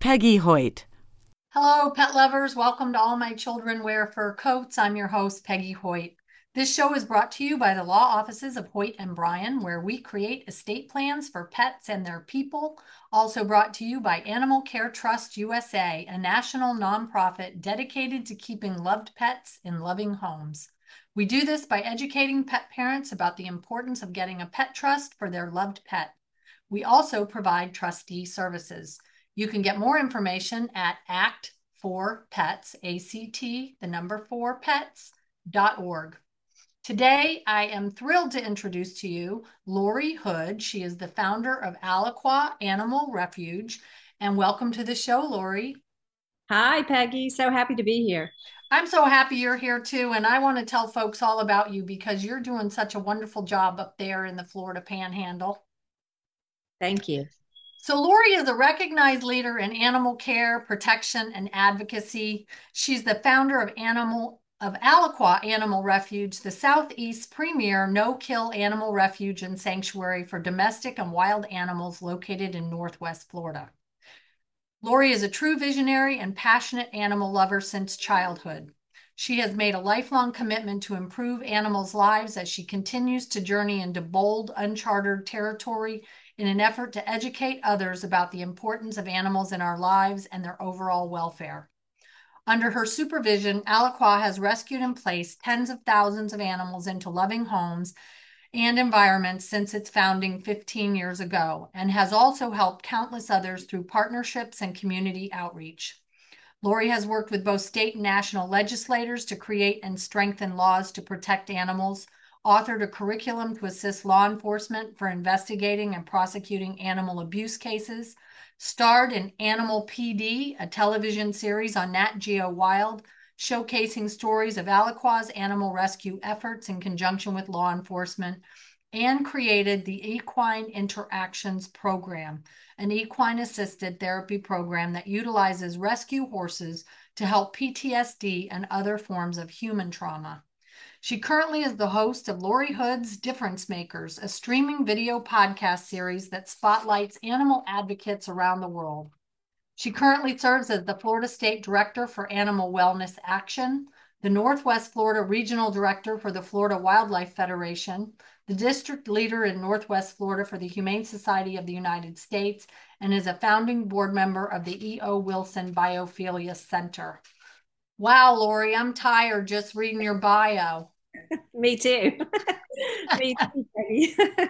Peggy Hoyt. Hello, pet lovers. Welcome to All My Children Wear Fur Coats. I'm your host, Peggy Hoyt. This show is brought to you by the law offices of Hoyt and Bryan, where we create estate plans for pets and their people. Also brought to you by Animal Care Trust USA, a national nonprofit dedicated to keeping loved pets in loving homes. We do this by educating pet parents about the importance of getting a pet trust for their loved pet. We also provide trustee services. You can get more information at ACT for Pets, ACT, the number four pets.org. Today, I am thrilled to introduce to you Lori Hood. She is the founder of Alaqua Animal Refuge. And welcome to the show, Lori. Hi, Peggy. So happy to be here. I'm so happy you're here too. And I want to tell folks all about you because you're doing such a wonderful job up there in the Florida panhandle. Thank you. So, Lori is a recognized leader in animal care, protection, and advocacy. She's the founder of Animal of Alaqua Animal Refuge, the Southeast premier no-kill animal refuge and sanctuary for domestic and wild animals located in Northwest Florida. Lori is a true visionary and passionate animal lover since childhood. She has made a lifelong commitment to improve animals' lives as she continues to journey into bold, uncharted territory in an effort to educate others about the importance of animals in our lives and their overall welfare. Under her supervision, Alaqua has rescued and placed tens of thousands of animals into loving homes and environments since its founding 15 years ago, and has also helped countless others through partnerships and community outreach. Lori has worked with both state and national legislators to create and strengthen laws to protect animals, authored a curriculum to assist law enforcement for investigating and prosecuting animal abuse cases, starred in Animal PD, a television series on Nat Geo Wild, showcasing stories of Alaqua's animal rescue efforts in conjunction with law enforcement, and created the Equine Interactions Program, an equine assisted therapy program that utilizes rescue horses to help PTSD and other forms of human trauma. She currently is the host of Lori Hood's Difference Makers, a streaming video podcast series that spotlights animal advocates around the world. She currently serves as the Florida State Director for Animal Wellness Action, the Northwest Florida Regional Director for the Florida Wildlife Federation, the District Leader in Northwest Florida for the Humane Society of the United States, and is a founding board member of the E.O. Wilson Biophilia Center. Wow, Lori, I'm tired just reading your bio. Me too. Me too.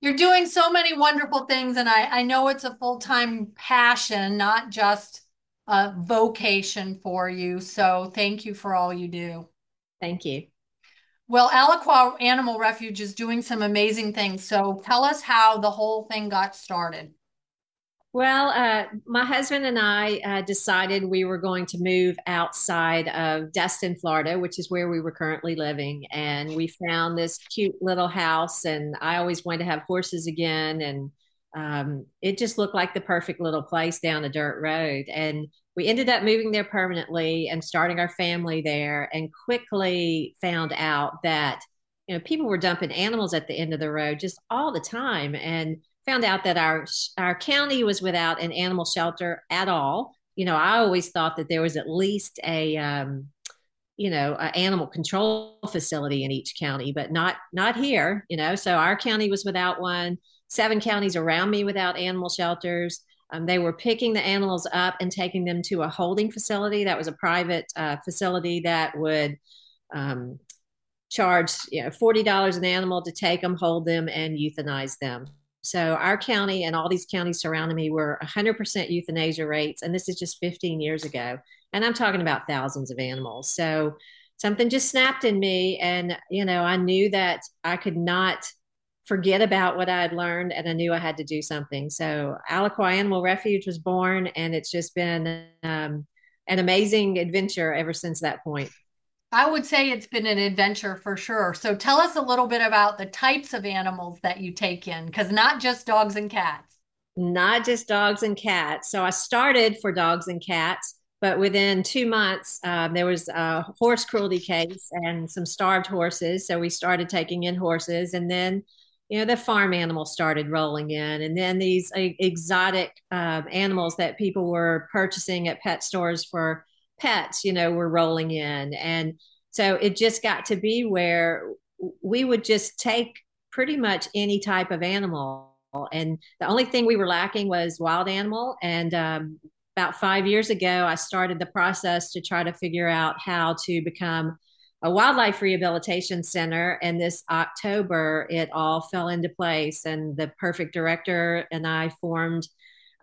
You're doing so many wonderful things, and I, I know it's a full time passion, not just a vocation for you. So thank you for all you do. Thank you. Well, Alaqua Animal Refuge is doing some amazing things. So tell us how the whole thing got started. Well, uh, my husband and I uh, decided we were going to move outside of Destin, Florida, which is where we were currently living. And we found this cute little house, and I always wanted to have horses again. And um, it just looked like the perfect little place down a dirt road. And we ended up moving there permanently and starting our family there, and quickly found out that you know people were dumping animals at the end of the road just all the time and found out that our our county was without an animal shelter at all. You know, I always thought that there was at least a um, you know, an animal control facility in each county, but not not here. You know, so our county was without one. Seven counties around me without animal shelters. Um, they were picking the animals up and taking them to a holding facility. That was a private uh, facility that would um, charge you know, $40 an animal to take them, hold them, and euthanize them. So our county and all these counties surrounding me were 100% euthanasia rates, and this is just 15 years ago. And I'm talking about thousands of animals. So something just snapped in me, and you know, I knew that I could not forget about what I had learned, and I knew I had to do something. So Alaqua Animal Refuge was born, and it's just been um, an amazing adventure ever since that point. I would say it's been an adventure for sure. So tell us a little bit about the types of animals that you take in, because not just dogs and cats. Not just dogs and cats. So I started for dogs and cats, but within two months, um, there was a horse cruelty case and some starved horses. So we started taking in horses, and then you know the farm animals started rolling in and then these uh, exotic uh, animals that people were purchasing at pet stores for pets you know were rolling in. And so it just got to be where we would just take pretty much any type of animal. And the only thing we were lacking was wild animal. And um, about five years ago i started the process to try to figure out how to become a wildlife rehabilitation center. And this October, it all fell into place. And the perfect director and I formed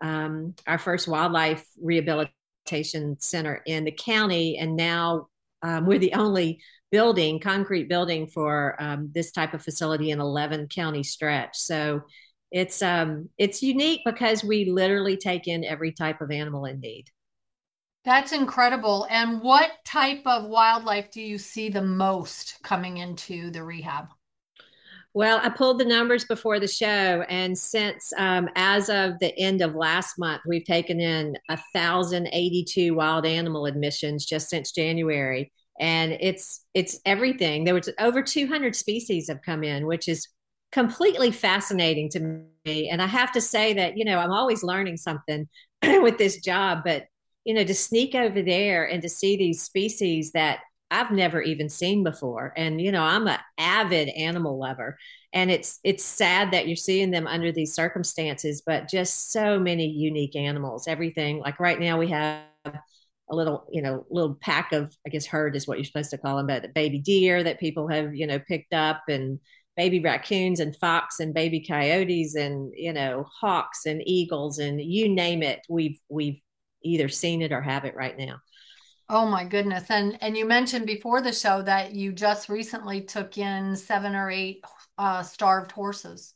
um, our first wildlife rehabilitation center in the county. And now um, we're the only building, concrete building for um, this type of facility in 11 county stretch. So it's um, it's unique because we literally take in every type of animal in need. That's incredible. And what type of wildlife do you see the most coming into the rehab? Well, I pulled the numbers before the show, and since um, as of the end of last month, we've taken in 1,082 wild animal admissions just since January, and it's it's everything. There was over 200 species have come in, which is completely fascinating to me. And I have to say that you know I'm always learning something with this job, but you know, to sneak over there and to see these species that I've never even seen before. And you know, I'm an avid animal lover, and it's it's sad that you're seeing them under these circumstances. But just so many unique animals. Everything like right now we have a little, you know, little pack of I guess herd is what you're supposed to call them, but baby deer that people have you know picked up and baby raccoons and fox and baby coyotes and you know hawks and eagles and you name it we've we've either seen it or have it right now. Oh my goodness. And and you mentioned before the show that you just recently took in seven or eight uh, starved horses.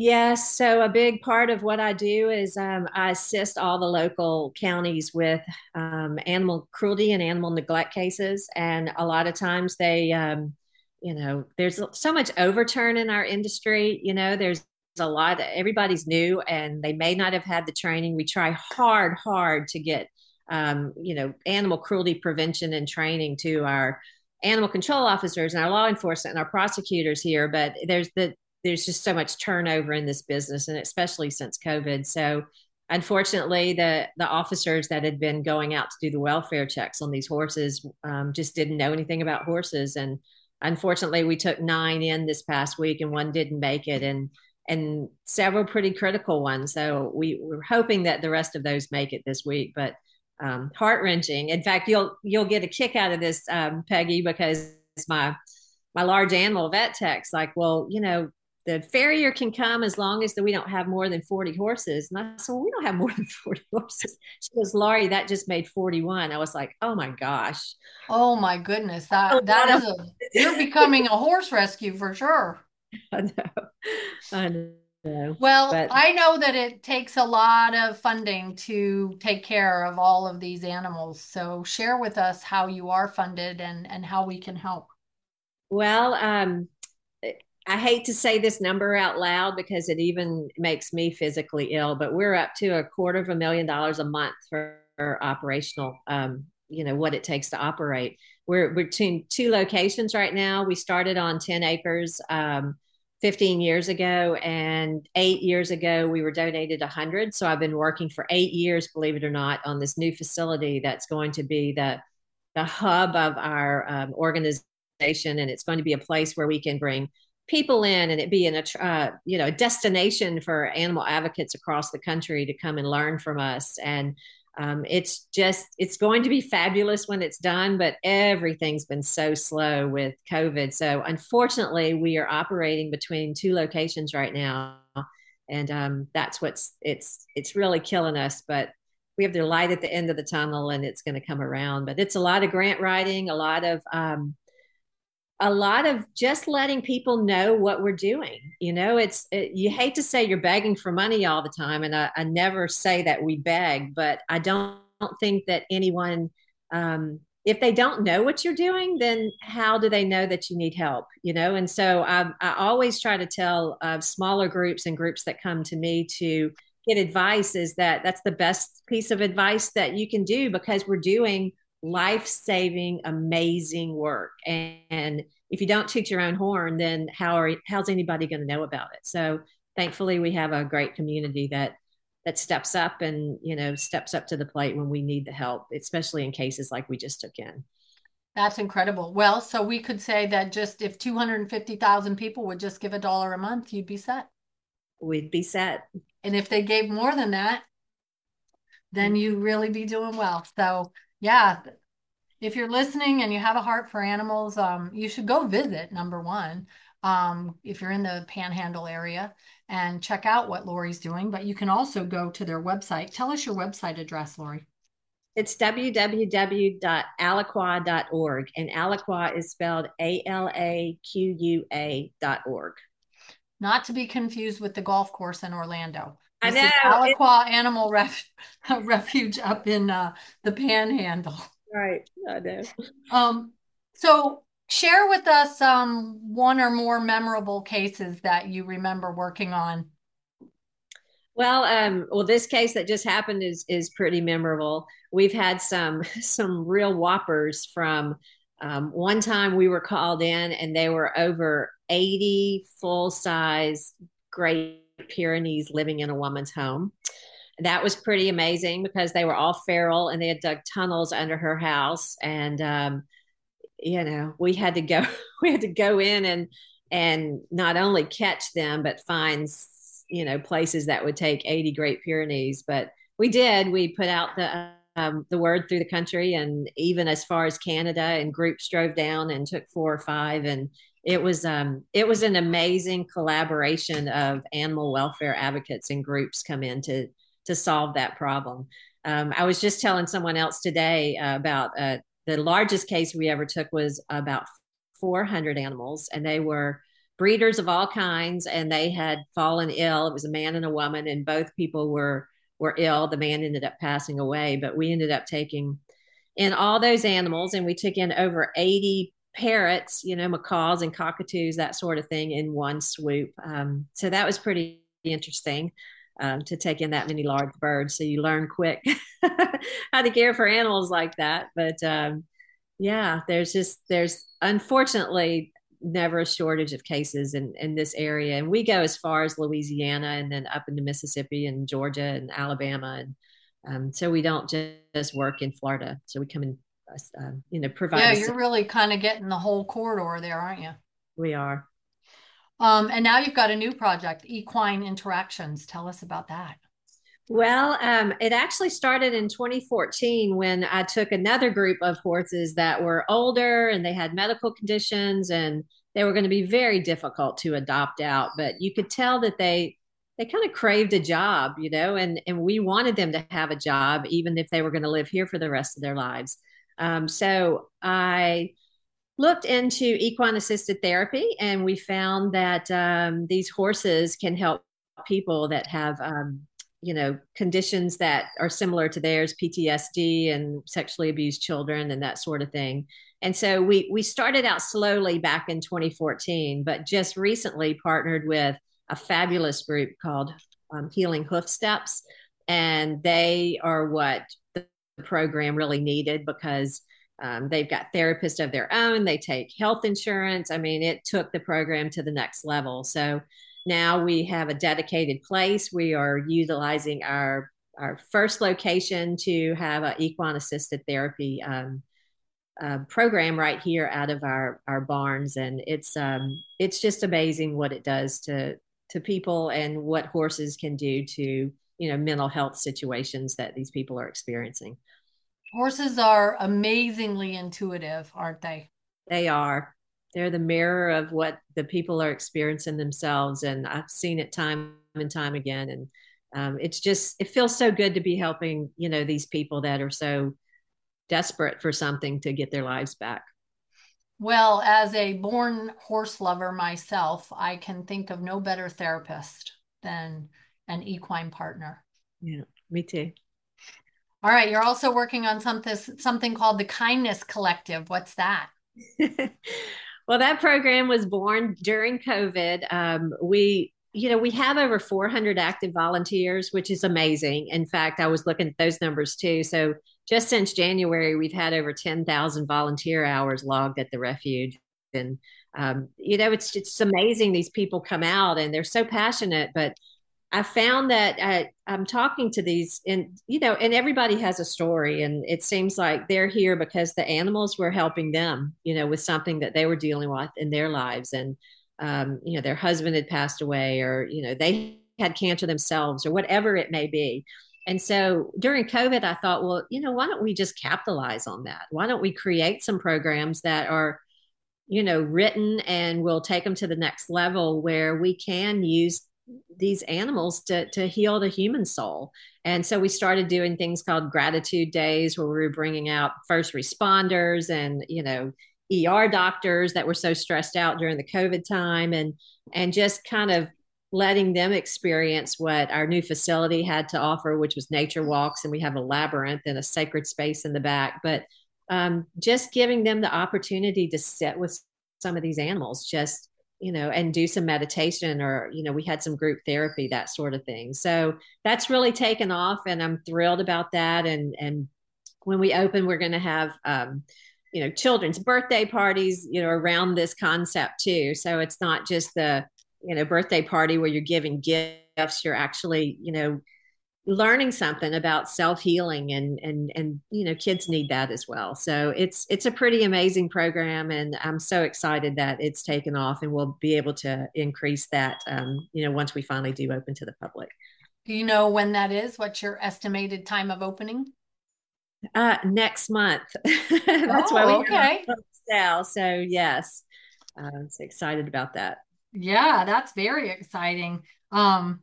Yes. So a big part of what I do is um, I assist all the local counties with um, animal cruelty and animal neglect cases. And a lot of times they, um, you know, there's so much overturn in our industry. You know, there's a lot everybody's new and they may not have had the training. We try hard hard to get um, you know animal cruelty prevention and training to our animal control officers and our law enforcement and our prosecutors here but there's the there's just so much turnover in this business and especially since covid. So unfortunately the the officers that had been going out to do the welfare checks on these horses um, just didn't know anything about horses. And unfortunately we took nine in this past week and one didn't make it. And and several pretty critical ones. So we, we're hoping that the rest of those make it this week, but um, heart wrenching. In fact, you'll you'll get a kick out of this, um, Peggy, because my my large animal vet text like, well, you know, the farrier can come as long as we don't have more than 40 horses. And I said, well, we don't have more than 40 horses. She goes, Lori, that just made 41. I was like, oh my gosh. Oh my goodness. That, that is a, you're becoming a horse rescue for sure. I know. I know. Well, but, I know that it takes a lot of funding to take care of all of these animals. So share with us how you are funded and, and how we can help. Well, um, I hate to say this number out loud because it even makes me physically ill, but we're up to a quarter of a million dollars a month for, for operational, um, you know, what it takes to operate. We're between two locations right now. We started on 10 acres um, 15 years ago, and eight years ago, we were donated 100. So I've been working for eight years, believe it or not, on this new facility that's going to be the, the hub of our um, organization. And it's going to be a place where we can bring people in and it be a uh, you know a destination for animal advocates across the country to come and learn from us and um, it's just it's going to be fabulous when it's done but everything's been so slow with covid. So unfortunately we are operating between two locations right now. And um, that's what's it's it's really killing us but we have the light at the end of the tunnel and it's going to come around. But it's a lot of grant writing a lot of um, a lot of just letting people know what we're doing. You know, it's it, you hate to say you're begging for money all the time, and I, I never say that we beg, but I don't, think that anyone, um, if they don't know what you're doing, then how do they know that you need help? You know, and so I, I always try to tell uh, smaller groups and groups that come to me to get advice is that that's the best piece of advice that you can do because we're doing life saving, amazing work. And, and, if you don't toot your own horn, then how are how's anybody going to know about it? So thankfully, we have a great community that that steps up and you know steps up to the plate when we need the help, especially in cases like we just took in. That's incredible. Well, so we could say that just if 250,000 people would just give a dollar a month, you'd be set. We'd be set. And if they gave more than that, then mm. you really be doing well. So yeah, if you're listening and you have a heart for animals, um, you should go visit number one. Um, if you're in the panhandle area and check out what Lori's doing, but you can also go to their website. Tell us your website address, Lori. It's www.alaqua.org, and Alaqua is spelled A L A Q U A dot org. Not to be confused with the golf course in Orlando. I know. Alaqua Animal Ref- Refuge up in uh, the Panhandle. Right. I know. Um, so share with us um, one or more memorable cases that you remember working on. Well, um, well, this case that just happened is is pretty memorable. We've had some some real whoppers from um, one time we were called in and they were over 80 full size Great Pyrenees living in a woman's home. That was pretty amazing because they were all feral and they had dug tunnels under her house. And, um, you know, we had to go, we had to go in and, and not only catch them, but find, you know, places that would take 80 Great Pyrenees. But we did, we put out the, um, the word through the country and even as far as Canada and groups drove down and took four or five and it was um, it was an amazing collaboration of animal welfare advocates and groups come in to to solve that problem. Um, I was just telling someone else today uh, about uh, the largest case we ever took was about 400 animals, and they were breeders of all kinds, and they had fallen ill. It was a man and a woman, and both people were were ill. The man ended up passing away, but we ended up taking in all those animals, and we took in over 80 parrots, you know, macaws and cockatoos, that sort of thing, in one swoop. Um, so that was pretty interesting um, to take in that many large birds. So you learn quick how to care for animals like that. But um, yeah, there's just there's unfortunately never a shortage of cases in in this area, and we go as far as Louisiana and then up into Mississippi and Georgia and Alabama and. Um, so we don't just work in Florida. So we come in uh, you know, provide. Yeah, you're really kind of getting the whole corridor there, aren't you? We are. Um, and now you've got a new project, Equine Interactions. Tell us about that. Well, um, it actually started in 2014 when I took another group of horses that were older and they had medical conditions and they were going to be very difficult to adopt out. But you could tell that they they kind of craved a job, you know, and and we wanted them to have a job even if they were going to live here for the rest of their lives. Um, so I looked into equine assisted therapy and we found that um, these horses can help people that have um, you know conditions that are similar to theirs ptsd and sexually abused children and that sort of thing. And so we we started out slowly back in 2014 but just recently partnered with a fabulous group called um, healing hoof steps and they are what program really needed because um, they've got therapists of their own. They take health insurance. I mean, it took the program to the next level. So now we have a dedicated place. We are utilizing our our first location to have an equine assisted therapy um, uh, program right here out of our our barns, and it's um, it's just amazing what it does to to people and what horses can do to you know mental health situations that these people are experiencing. Horses are amazingly intuitive, aren't they? They are. They're the mirror of what the people are experiencing themselves. And I've seen it time and time again. And um, it's just, it feels so good to be helping, you know, these people that are so desperate for something to get their lives back. Well, as a born horse lover myself, I can think of no better therapist than an equine partner. Yeah, me too. All right, you're also working on something something called the Kindness Collective. What's that? well, that program was born during COVID. Um, we, you know, we have over 400 active volunteers, which is amazing. In fact, I was looking at those numbers too. So just since January, we've had over 10,000 volunteer hours logged at the refuge. And, um, you know, it's, it's amazing these people come out and they're so passionate, but I found that I, I'm talking to these, and you know, and everybody has a story, and it seems like they're here because the animals were helping them, you know, with something that they were dealing with in their lives, and um, you know, their husband had passed away, or you know, they had cancer themselves, or whatever it may be. And so during COVID, I thought, well, you know, why don't we just capitalize on that? Why don't we create some programs that are, you know, written and we'll take them to the next level where we can use these animals to, to heal the human soul. And so we started doing things called gratitude days where we were bringing out first responders and, you know, ER doctors that were so stressed out during the COVID time and, and just kind of letting them experience what our new facility had to offer, which was nature walks. And we have a labyrinth and a sacred space in the back, but um, just giving them the opportunity to sit with some of these animals, just you know, and do some meditation or, you know, we had some group therapy, that sort of thing. So that's really taken off and I'm thrilled about that. And, and when we open, we're going to have, um, you know, children's birthday parties, you know, around this concept too. So it's not just the, you know, birthday party where you're giving gifts, you're actually, you know, learning something about self-healing and and and you know kids need that as well. So it's it's a pretty amazing program and i'm so excited that it's taken off and we'll be able to increase that um, you know once we finally do open to the public. Do you know when that is? What's your estimated time of opening? Uh next month. That's oh, why we okay. now. So yes i'm uh, so excited about that. Yeah that's very exciting. Um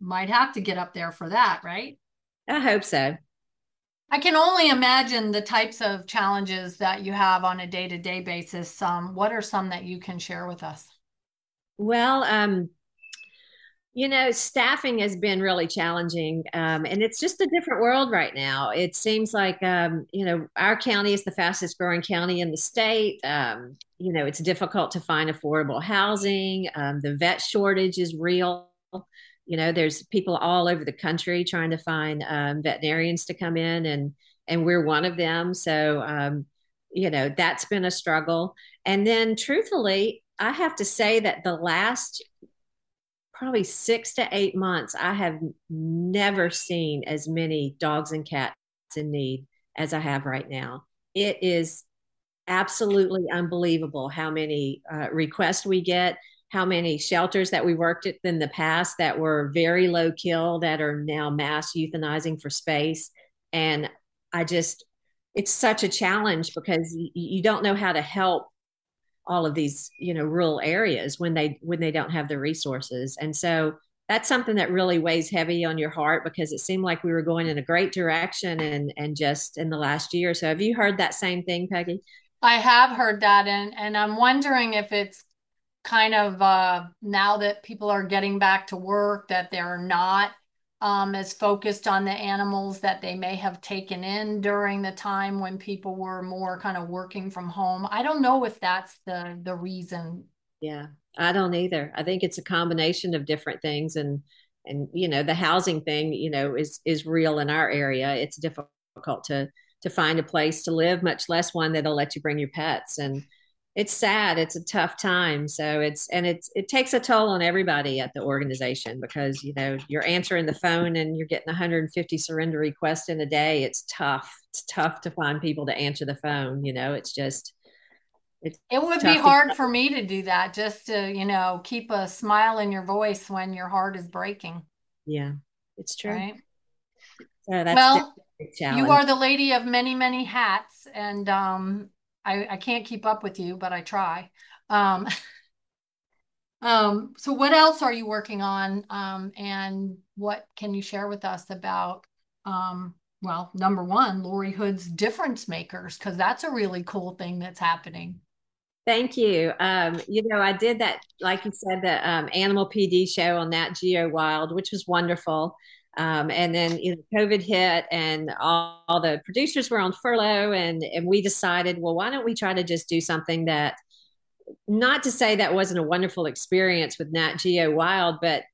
might have to get up there for that, right? I hope so. I can only imagine the types of challenges that you have on a day to day basis. Um, what are some that you can share with us? Well, um, you know, staffing has been really challenging, um, and it's just a different world right now. It seems like, um, you know, our county is the fastest growing county in the state. Um, you know, it's difficult to find affordable housing. Um, the vet shortage is real you know there's people all over the country trying to find um, veterinarians to come in and and we're one of them. So um, you know that's been a struggle. And then truthfully i have to say that the last probably six to eight months i have never seen as many dogs and cats in need as i have right now. It is absolutely unbelievable how many uh, requests we get how many shelters that we worked at in the past that were very low kill that are now mass euthanizing for space. And I just, it's such a challenge because you, don't know how to help all of these, you know, rural areas when they when they don't have the resources. And so that's something that really weighs heavy on your heart because it seemed like we were going in a great direction and and just in the last year. So have you heard that same thing, Peggy? I have heard that and and I'm wondering if it's kind of uh, now that people are getting back to work, that they're not um, as focused on the animals that they may have taken in during the time when people were more kind of working from home. I don't know if that's the the reason. Yeah, I don't either. I think it's a combination of different things, and and you know the housing thing, you know, is is real in our area. It's difficult to to find a place to live, much less one that'll let you bring your pets and it's sad it's a tough time so it's and it's it takes a toll on everybody at the organization because you know you're answering the phone and you're getting 150 surrender requests in a day. It's tough it's tough to find people to answer the phone you know it's just it's it would be hard to- for me to do that just to you know keep a smile in your voice when your heart is breaking. Yeah it's true. Right? So well you are the lady of many many hats and um I, I can't keep up with you, but I try. Um, um, so what else are you working on? Um, and what can you share with us about um, well, number one, Lori Hood's difference makers, because that's a really cool thing that's happening. Thank you. Um, you know, I did that, like you said, the um, Animal PD show on Nat Geo Wild, which was wonderful. Um, and then you know, COVID hit, and all, all, the producers were on furlough, and and we decided, well, why don't we try to just do something that, not to say that wasn't a wonderful experience with Nat Geo Wild, but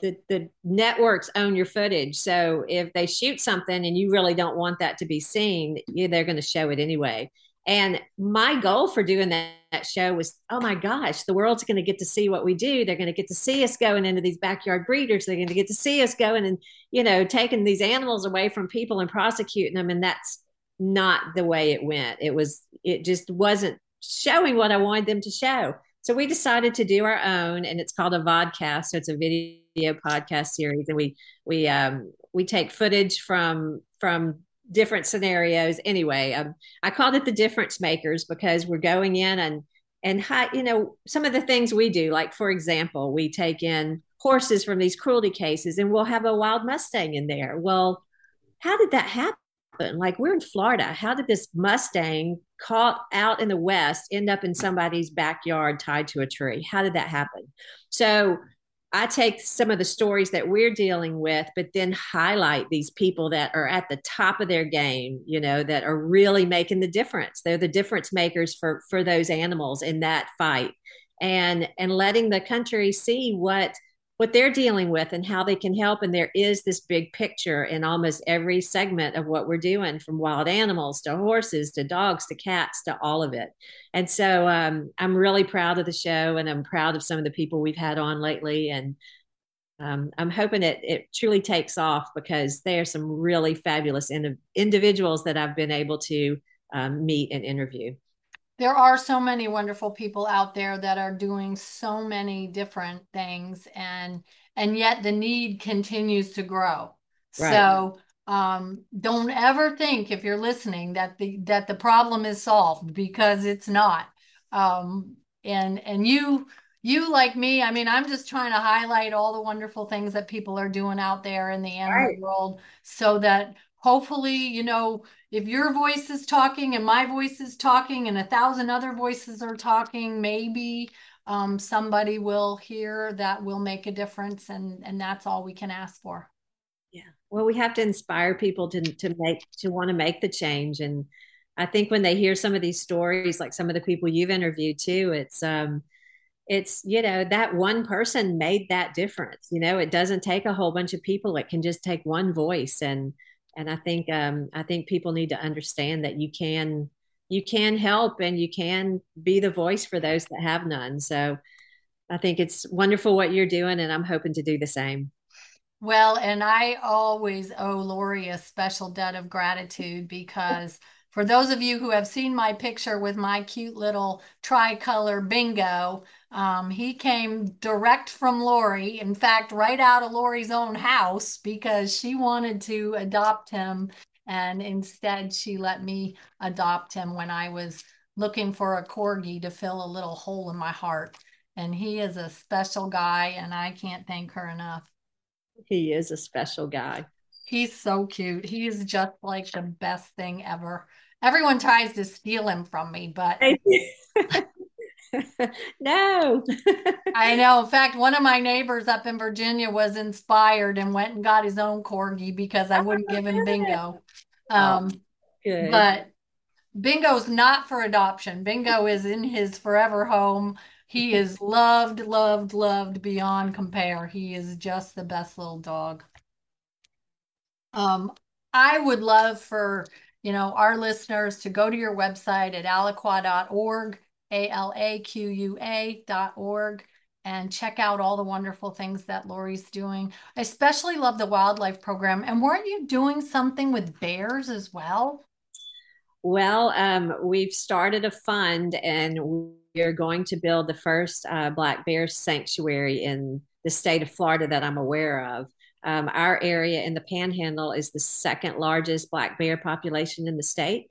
the the networks own your footage. So if they shoot something and you really don't want that to be seen, yeah, they're going to show it anyway. And my goal for doing that, that show was, oh my gosh, the world's going to get to see what we do. They're going to get to see us going into these backyard breeders. They're going to get to see us going and, you know, taking these animals away from people and prosecuting them. And that's not the way it went. It was, it just wasn't showing what I wanted them to show. So we decided to do our own, and it's called a vodcast. So it's a video podcast series, and we we um, we take footage from from different scenarios. Anyway, um, I called it the difference makers because we're going in and and hi, you know some of the things we do. Like for example, we take in horses from these cruelty cases, and we'll have a wild Mustang in there. Well, how did that happen? Like we're in Florida. How did this Mustang caught out in the West end up in somebody's backyard tied to a tree? How did that happen? So I take some of the stories that we're dealing with, but then highlight these people that are at the top of their game, you know, that are really making the difference. They're the difference makers for for those animals in that fight. And and letting the country see what what they're dealing with and how they can help. And there is this big picture in almost every segment of what we're doing from wild animals to horses to dogs to cats to all of it. And so um, I'm really proud of the show and I'm proud of some of the people we've had on lately. And um, I'm hoping it, it truly takes off because they are some really fabulous in, individuals that I've been able to um, meet and interview there are so many wonderful people out there that are doing so many different things and and yet the need continues to grow right. so um, don't ever think if you're listening that the that the problem is solved because it's not um, and and you you like me i mean i'm just trying to highlight all the wonderful things that people are doing out there in the animal right. world so that hopefully, you know, if your voice is talking and my voice is talking and a thousand other voices are talking, maybe um, somebody will hear that will make a difference. And, and that's all we can ask for. Yeah. Well, we have to inspire people to, to make, to want to make the change. And I think when they hear some of these stories, like some of the people you've interviewed too, it's, um, it's you know that one person made that difference you know it doesn't take a whole bunch of people it can just take one voice and and I think um, I think people need to understand that you can you can help and you can be the voice for those that have none. So I think it's wonderful what you're doing, and I'm hoping to do the same. Well, and I always owe Lori a special debt of gratitude because for those of you who have seen my picture with my cute little tricolor bingo, um, he came direct from Lori. In fact, right out of Lori's own house because she wanted to adopt him. And instead, she let me adopt him when I was looking for a corgi to fill a little hole in my heart. And he is a special guy, and I can't thank her enough. He is a special guy. He's so cute. He is just like the best thing ever. Everyone tries to steal him from me, but no. I know. In fact, one of my neighbors up in Virginia was inspired and went and got his own corgi because I wouldn't give him bingo. Oh, um, oh, but bingo's not for adoption. Bingo is in his forever home. He is loved, loved, loved beyond compare. He is just the best little dog. Um, I would love for you know our listeners to go to your website at alaqua.org a-L-A-Q-U-A dot org and check out all the wonderful things that Lori's doing. I especially love the wildlife program. And weren't you doing something with bears as well? Well, um, we've started a fund and we're going to build the first uh, black bear sanctuary in the state of Florida that I'm aware of. Um, our area in the panhandle is the second largest black bear population in the state.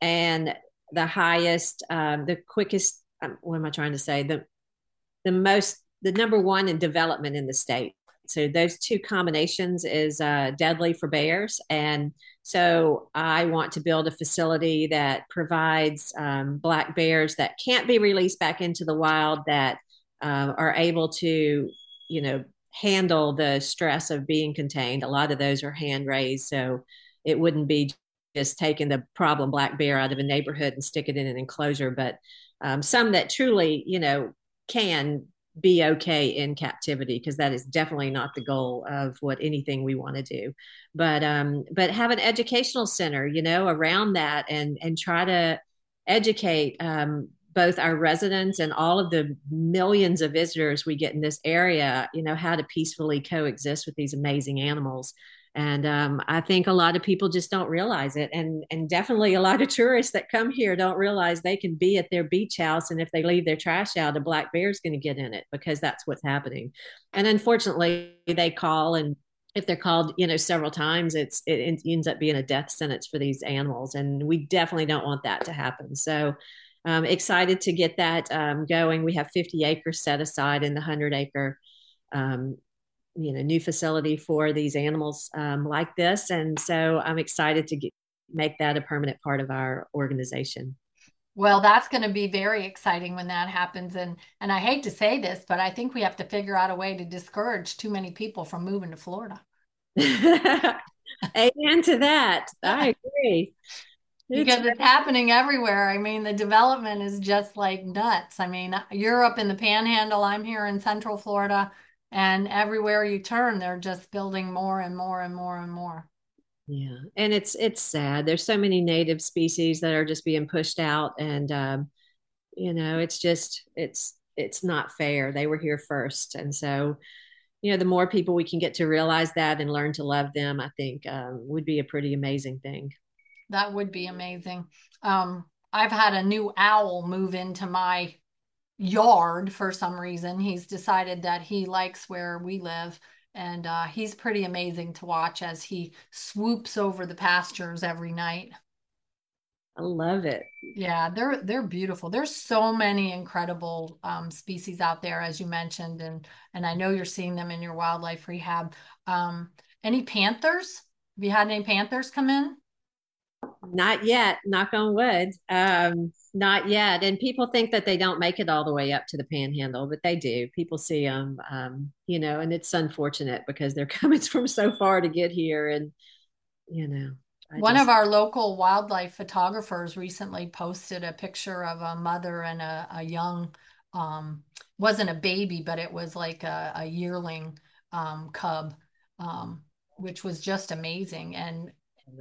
And the highest, um, the quickest. Um, what am I trying to say? The the most, the number one in development in the state. So those two combinations is uh, deadly for bears. And so I want to build a facility that provides um, black bears that can't be released back into the wild that uh, are able to, you know, handle the stress of being contained. A lot of those are hand raised, so it wouldn't be just taking the problem black bear out of a neighborhood and stick it in an enclosure, but um, some that truly, you know, can be okay in captivity because that is definitely not the goal of what anything we want to do but um but have an educational center you know around that and and try to educate um both our residents and all of the millions of visitors we get in this area you know how to peacefully coexist with these amazing animals and um, I think a lot of people just don't realize it, and and definitely a lot of tourists that come here don't realize they can be at their beach house, and if they leave their trash out, a black bear is going to get in it because that's what's happening. And unfortunately, they call, and if they're called, you know, several times, it's it ends up being a death sentence for these animals, and we definitely don't want that to happen. So. Um, excited to get that um, going. We have 50 acres set aside in the 100 acre um, you know new facility for these animals um, like this. And so i'm excited to get, make that a permanent part of our organization. Well that's going to be very exciting when that happens. And and i hate to say this but i think we have to figure out a way to discourage too many people from moving to florida. Amen to that. I agree because it's happening everywhere. I mean, the development is just like nuts. I mean, you're up in the panhandle, I'm here in Central Florida and everywhere you turn they're just building more and more and more and more yeah and it's it's sad there's so many native species that are just being pushed out and um, you know it's just it's it's not fair they were here first and so you know the more people we can get to realize that and learn to love them i think um, would be a pretty amazing thing that would be amazing um, i've had a new owl move into my yard for some reason. He's decided that he likes where we live. And uh, he's pretty amazing to watch as he swoops over the pastures every night. I love it. Yeah, they're they're beautiful. There's so many incredible um, species out there, as you mentioned, and and I know you're seeing them in your wildlife rehab. Um, any panthers? Have you had any panthers come in? Not yet. Knock on wood. Um, not yet. And people think that they don't make it all the way up to the panhandle, but they do. People see them, um, you know, and it's unfortunate because they're coming from so far to get here. And, you know, I one just... of our local wildlife photographers recently posted a picture of a mother and a, a young, um, wasn't a baby, but it was like a, a yearling um, cub, um, which was just amazing. And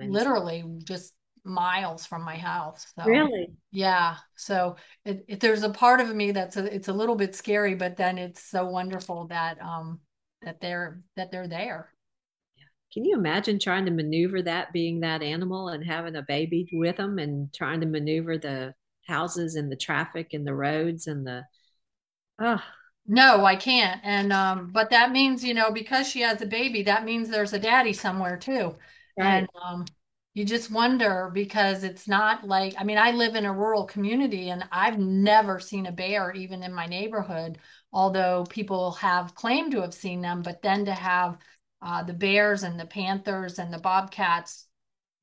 literally just miles from my house. So, really? Yeah. So it, it, there's a part of me that's a, it's a little bit scary, but then it's so wonderful that um that they're that they're there. Can you imagine trying to maneuver that being that animal and having a baby with them and trying to maneuver the houses and the traffic and the roads and the oh no i can't and um but that means you know because she has a baby that means there's a daddy somewhere too right. and um you just wonder because it's not like i mean i live in a rural community and i've never seen a bear even in my neighborhood although people have claimed to have seen them but then to have uh, the bears and the panthers and the bobcats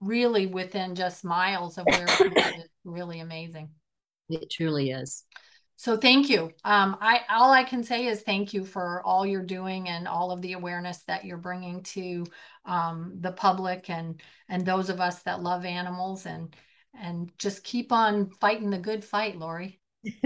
really within just miles of where it's really amazing it truly is so thank you. Um, I all I can say is thank you for all you're doing and all of the awareness that you're bringing to um, the public and and those of us that love animals and and just keep on fighting the good fight, Lori.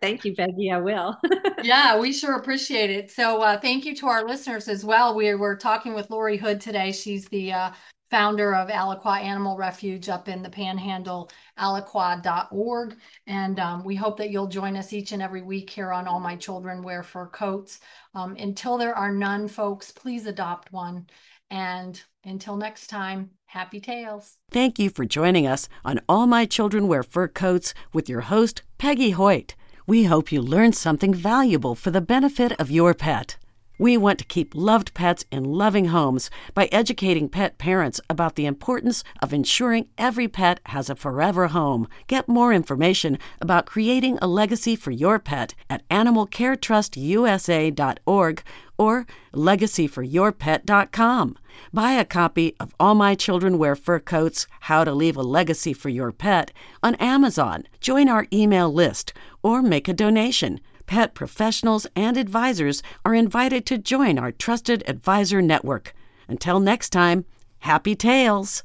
thank you, Peggy. I will. yeah, we sure appreciate it. So uh, thank you to our listeners as well. We were talking with Lori Hood today. She's the uh, founder of Alaqua Animal Refuge up in the Panhandle, alaqua.org. And um, we hope that you'll join us each and every week here on All My Children Wear Fur Coats. Um, until there are none, folks, please adopt one. And until next time, happy tales. Thank you for joining us on All My Children Wear Fur Coats with your host, Peggy Hoyt. We hope you learned something valuable for the benefit of your pet. We want to keep loved pets in loving homes by educating pet parents about the importance of ensuring every pet has a forever home. Get more information about creating a legacy for your pet at animalcaretrustusa.org or legacyforyourpet.com. Buy a copy of All My Children Wear Fur Coats How to Leave a Legacy for Your Pet on Amazon. Join our email list or make a donation. Pet professionals and advisors are invited to join our trusted advisor network. Until next time, happy tales!